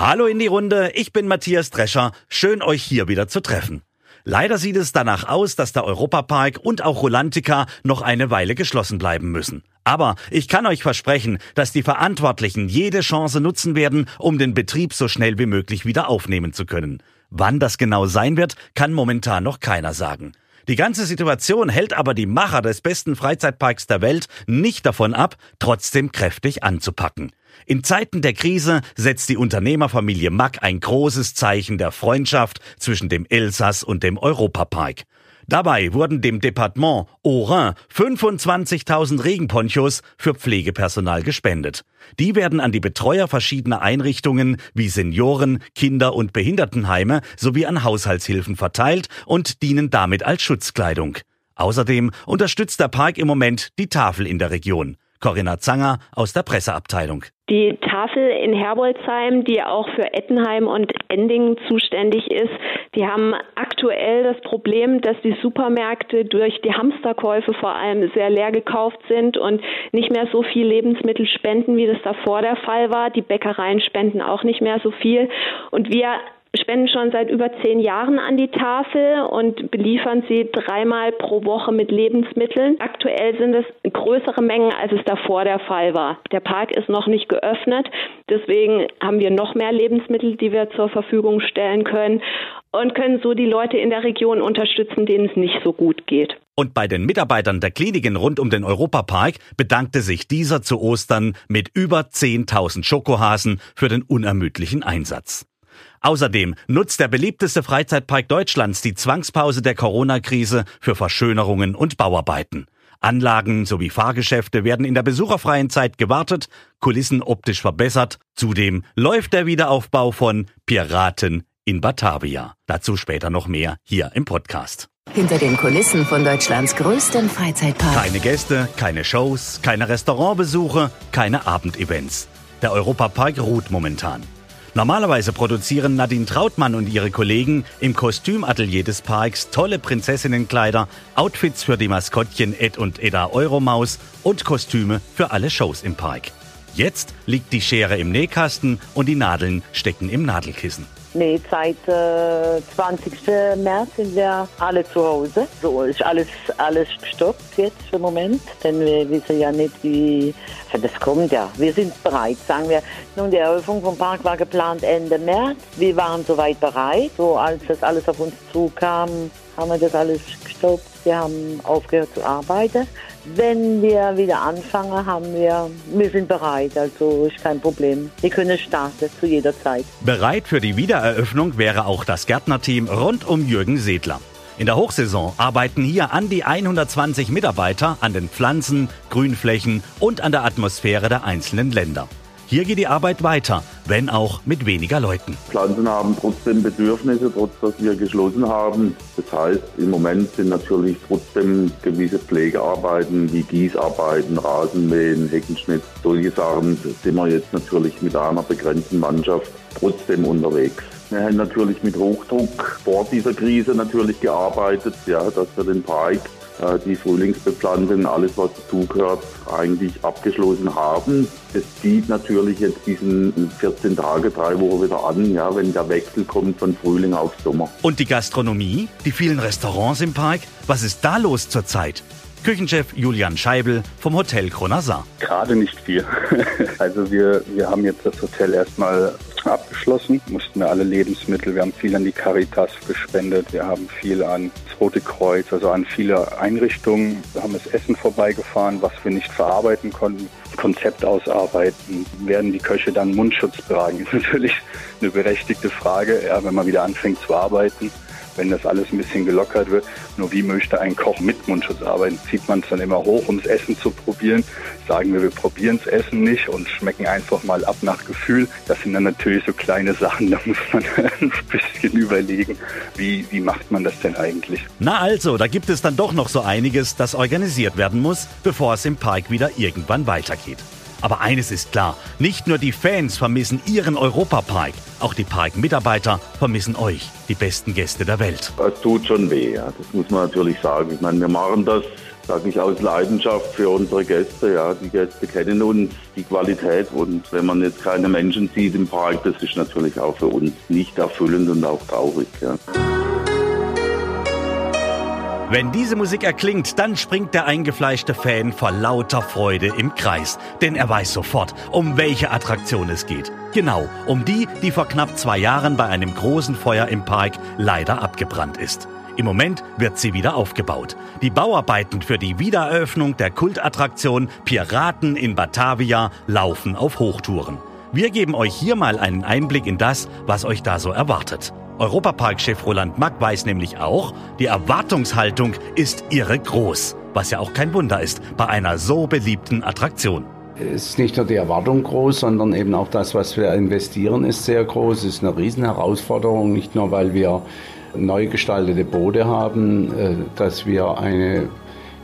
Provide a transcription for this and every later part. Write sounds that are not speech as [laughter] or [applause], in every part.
Hallo in die Runde, ich bin Matthias Drescher. Schön euch hier wieder zu treffen. Leider sieht es danach aus, dass der Europapark und auch Rolantica noch eine Weile geschlossen bleiben müssen. Aber ich kann euch versprechen, dass die Verantwortlichen jede Chance nutzen werden, um den Betrieb so schnell wie möglich wieder aufnehmen zu können. Wann das genau sein wird, kann momentan noch keiner sagen. Die ganze Situation hält aber die Macher des besten Freizeitparks der Welt nicht davon ab, trotzdem kräftig anzupacken. In Zeiten der Krise setzt die Unternehmerfamilie Mack ein großes Zeichen der Freundschaft zwischen dem Elsass und dem Europapark. Dabei wurden dem Departement Orin 25.000 Regenponchos für Pflegepersonal gespendet. Die werden an die Betreuer verschiedener Einrichtungen wie Senioren, Kinder- und Behindertenheime sowie an Haushaltshilfen verteilt und dienen damit als Schutzkleidung. Außerdem unterstützt der Park im Moment die Tafel in der Region. Corinna Zanger aus der Presseabteilung. Die Tafel in Herbolzheim, die auch für Ettenheim und Endingen zuständig ist, die haben aktuell das Problem, dass die Supermärkte durch die Hamsterkäufe vor allem sehr leer gekauft sind und nicht mehr so viel Lebensmittel spenden, wie das davor der Fall war. Die Bäckereien spenden auch nicht mehr so viel. Und wir spenden schon seit über zehn Jahren an die Tafel und beliefern sie dreimal pro Woche mit Lebensmitteln. Aktuell sind es größere Mengen, als es davor der Fall war. Der Park ist noch nicht geöffnet, deswegen haben wir noch mehr Lebensmittel, die wir zur Verfügung stellen können und können so die Leute in der Region unterstützen, denen es nicht so gut geht. Und bei den Mitarbeitern der Kliniken rund um den Europapark bedankte sich dieser zu Ostern mit über 10.000 Schokohasen für den unermüdlichen Einsatz. Außerdem nutzt der beliebteste Freizeitpark Deutschlands die Zwangspause der Corona-Krise für Verschönerungen und Bauarbeiten. Anlagen sowie Fahrgeschäfte werden in der besucherfreien Zeit gewartet, Kulissen optisch verbessert. Zudem läuft der Wiederaufbau von Piraten in Batavia. Dazu später noch mehr hier im Podcast. Hinter den Kulissen von Deutschlands größtem Freizeitpark. Keine Gäste, keine Shows, keine Restaurantbesuche, keine Abendevents. Der Europapark ruht momentan. Normalerweise produzieren Nadine Trautmann und ihre Kollegen im Kostümatelier des Parks tolle Prinzessinnenkleider, Outfits für die Maskottchen Ed und Edda Euromaus und Kostüme für alle Shows im Park. Jetzt liegt die Schere im Nähkasten und die Nadeln stecken im Nadelkissen. Nee, seit äh, 20. März sind wir alle zu Hause. So ist alles, alles gestoppt jetzt im Moment, denn wir wissen ja nicht, wie das kommt. Ja, wir sind bereit, sagen wir. Nun, die Eröffnung vom Park war geplant Ende März. Wir waren soweit bereit. So als das alles auf uns zukam, haben wir das alles gestoppt. Wir haben aufgehört zu arbeiten. Wenn wir wieder anfangen, haben wir, wir sind bereit, also ist kein Problem. Wir können starten zu jeder Zeit. Bereit für die Wiedereröffnung wäre auch das Gärtnerteam rund um Jürgen Sedler. In der Hochsaison arbeiten hier an die 120 Mitarbeiter an den Pflanzen, Grünflächen und an der Atmosphäre der einzelnen Länder. Hier geht die Arbeit weiter, wenn auch mit weniger Leuten. Pflanzen haben trotzdem Bedürfnisse, trotz dass wir geschlossen haben. Das heißt, im Moment sind natürlich trotzdem gewisse Pflegearbeiten wie Gießarbeiten, Rasenmähen, Heckenschnitt, solche Sachen sind wir jetzt natürlich mit einer begrenzten Mannschaft trotzdem unterwegs. Wir haben natürlich mit Hochdruck vor dieser Krise natürlich gearbeitet, ja, dass wir den Park die Frühlingsbeplantung, alles was dazugehört, eigentlich abgeschlossen haben. Es zieht natürlich jetzt diesen 14 Tage, drei Wochen wieder an, ja, wenn der Wechsel kommt von Frühling auf Sommer. Und die Gastronomie, die vielen Restaurants im Park, was ist da los zurzeit? Küchenchef Julian Scheibel vom Hotel Kronasar. Gerade nicht viel. [laughs] Also wir, wir haben jetzt das Hotel erstmal abgeschlossen, mussten wir alle Lebensmittel, wir haben viel an die Caritas gespendet, wir haben viel an das Rote Kreuz, also an viele Einrichtungen, wir haben das Essen vorbeigefahren, was wir nicht verarbeiten konnten, Konzept ausarbeiten, werden die Köche dann Mundschutz tragen, [laughs] ist natürlich eine berechtigte Frage, ja, wenn man wieder anfängt zu arbeiten wenn das alles ein bisschen gelockert wird. Nur wie möchte ein Koch mit Mundschutz arbeiten? Zieht man es dann immer hoch, um das Essen zu probieren? Sagen wir, wir probieren das Essen nicht und schmecken einfach mal ab nach Gefühl. Das sind dann natürlich so kleine Sachen, [laughs] da muss man ein bisschen überlegen, wie, wie macht man das denn eigentlich? Na also, da gibt es dann doch noch so einiges, das organisiert werden muss, bevor es im Park wieder irgendwann weitergeht. Aber eines ist klar, nicht nur die Fans vermissen ihren Europapark, auch die Parkmitarbeiter vermissen euch, die besten Gäste der Welt. Es tut schon weh, ja. das muss man natürlich sagen. Ich meine, wir machen das, sage ich, aus Leidenschaft für unsere Gäste. Ja. Die Gäste kennen uns, die Qualität und wenn man jetzt keine Menschen sieht im Park, das ist natürlich auch für uns nicht erfüllend und auch traurig. Ja. Wenn diese Musik erklingt, dann springt der eingefleischte Fan vor lauter Freude im Kreis. Denn er weiß sofort, um welche Attraktion es geht. Genau, um die, die vor knapp zwei Jahren bei einem großen Feuer im Park leider abgebrannt ist. Im Moment wird sie wieder aufgebaut. Die Bauarbeiten für die Wiedereröffnung der Kultattraktion Piraten in Batavia laufen auf Hochtouren. Wir geben euch hier mal einen Einblick in das, was euch da so erwartet. Europapark-Chef Roland Mack weiß nämlich auch, die Erwartungshaltung ist irre groß. Was ja auch kein Wunder ist bei einer so beliebten Attraktion. Es ist nicht nur die Erwartung groß, sondern eben auch das, was wir investieren, ist sehr groß. Es ist eine Riesenherausforderung, nicht nur weil wir neu gestaltete Boote haben, äh, dass wir eine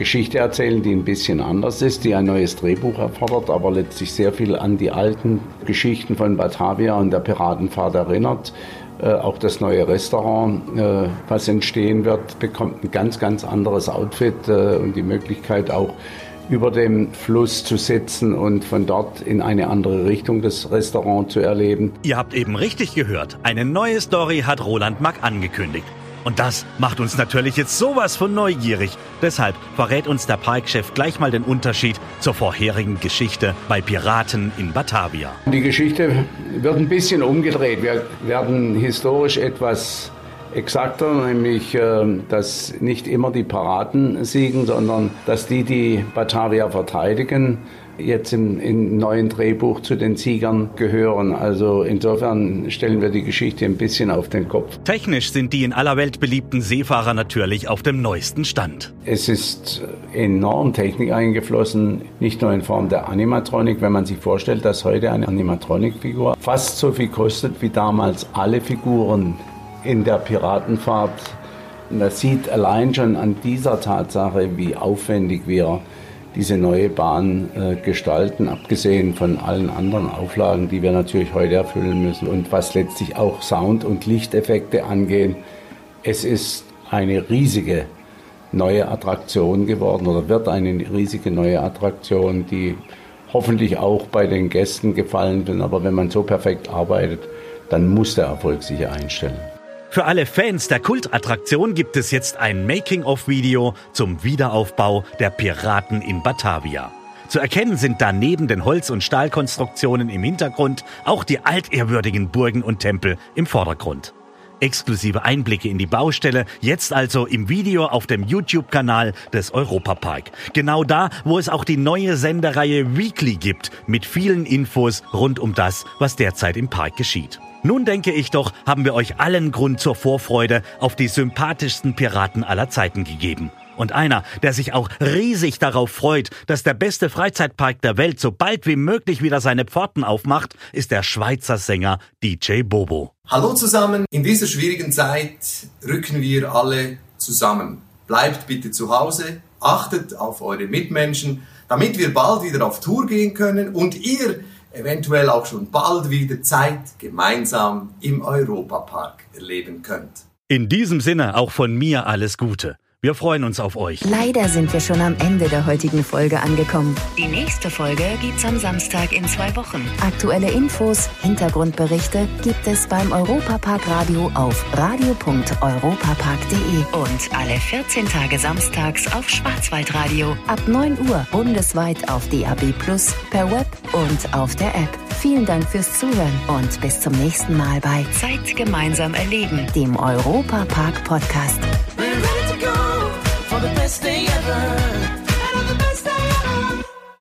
Geschichte erzählen, die ein bisschen anders ist, die ein neues Drehbuch erfordert, aber letztlich sehr viel an die alten Geschichten von Batavia und der Piratenfahrt erinnert. Äh, auch das neue Restaurant, äh, was entstehen wird, bekommt ein ganz, ganz anderes Outfit äh, und die Möglichkeit auch über dem Fluss zu sitzen und von dort in eine andere Richtung das Restaurant zu erleben. Ihr habt eben richtig gehört. Eine neue Story hat Roland Mack angekündigt. Und das macht uns natürlich jetzt sowas von neugierig. Deshalb verrät uns der Parkchef gleich mal den Unterschied zur vorherigen Geschichte bei Piraten in Batavia. Die Geschichte wird ein bisschen umgedreht. Wir werden historisch etwas exakter, nämlich äh, dass nicht immer die Piraten siegen, sondern dass die, die Batavia verteidigen, jetzt im, im, neuen Drehbuch zu den Siegern gehören. Also insofern stellen wir die Geschichte ein bisschen auf den Kopf. Technisch sind die in aller Welt beliebten Seefahrer natürlich auf dem neuesten Stand. Es ist enorm Technik eingeflossen, nicht nur in Form der Animatronik. Wenn man sich vorstellt, dass heute eine Animatronik-Figur fast so viel kostet wie damals alle Figuren in der Piratenfahrt. Das sieht allein schon an dieser Tatsache, wie aufwendig wir diese neue Bahn äh, gestalten, abgesehen von allen anderen Auflagen, die wir natürlich heute erfüllen müssen und was letztlich auch Sound- und Lichteffekte angehen. Es ist eine riesige neue Attraktion geworden oder wird eine riesige neue Attraktion, die hoffentlich auch bei den Gästen gefallen wird. Aber wenn man so perfekt arbeitet, dann muss der Erfolg sich einstellen. Für alle Fans der Kultattraktion gibt es jetzt ein Making-of-Video zum Wiederaufbau der Piraten in Batavia. Zu erkennen sind da neben den Holz- und Stahlkonstruktionen im Hintergrund auch die altehrwürdigen Burgen und Tempel im Vordergrund. Exklusive Einblicke in die Baustelle, jetzt also im Video auf dem YouTube-Kanal des Europapark. Genau da, wo es auch die neue Sendereihe Weekly gibt, mit vielen Infos rund um das, was derzeit im Park geschieht. Nun denke ich doch, haben wir euch allen Grund zur Vorfreude auf die sympathischsten Piraten aller Zeiten gegeben. Und einer, der sich auch riesig darauf freut, dass der beste Freizeitpark der Welt so bald wie möglich wieder seine Pforten aufmacht, ist der Schweizer Sänger DJ Bobo. Hallo zusammen, in dieser schwierigen Zeit rücken wir alle zusammen. Bleibt bitte zu Hause, achtet auf eure Mitmenschen, damit wir bald wieder auf Tour gehen können und ihr eventuell auch schon bald wieder Zeit gemeinsam im Europapark erleben könnt. In diesem Sinne auch von mir alles Gute. Wir freuen uns auf euch. Leider sind wir schon am Ende der heutigen Folge angekommen. Die nächste Folge gibt's am Samstag in zwei Wochen. Aktuelle Infos, Hintergrundberichte gibt es beim Europapark Radio auf radio.europapark.de und alle 14 Tage samstags auf Schwarzwaldradio ab 9 Uhr bundesweit auf DAB Plus, per Web und auf der App. Vielen Dank fürs Zuhören und bis zum nächsten Mal bei Zeit gemeinsam erleben, dem Europapark Podcast. The best day ever.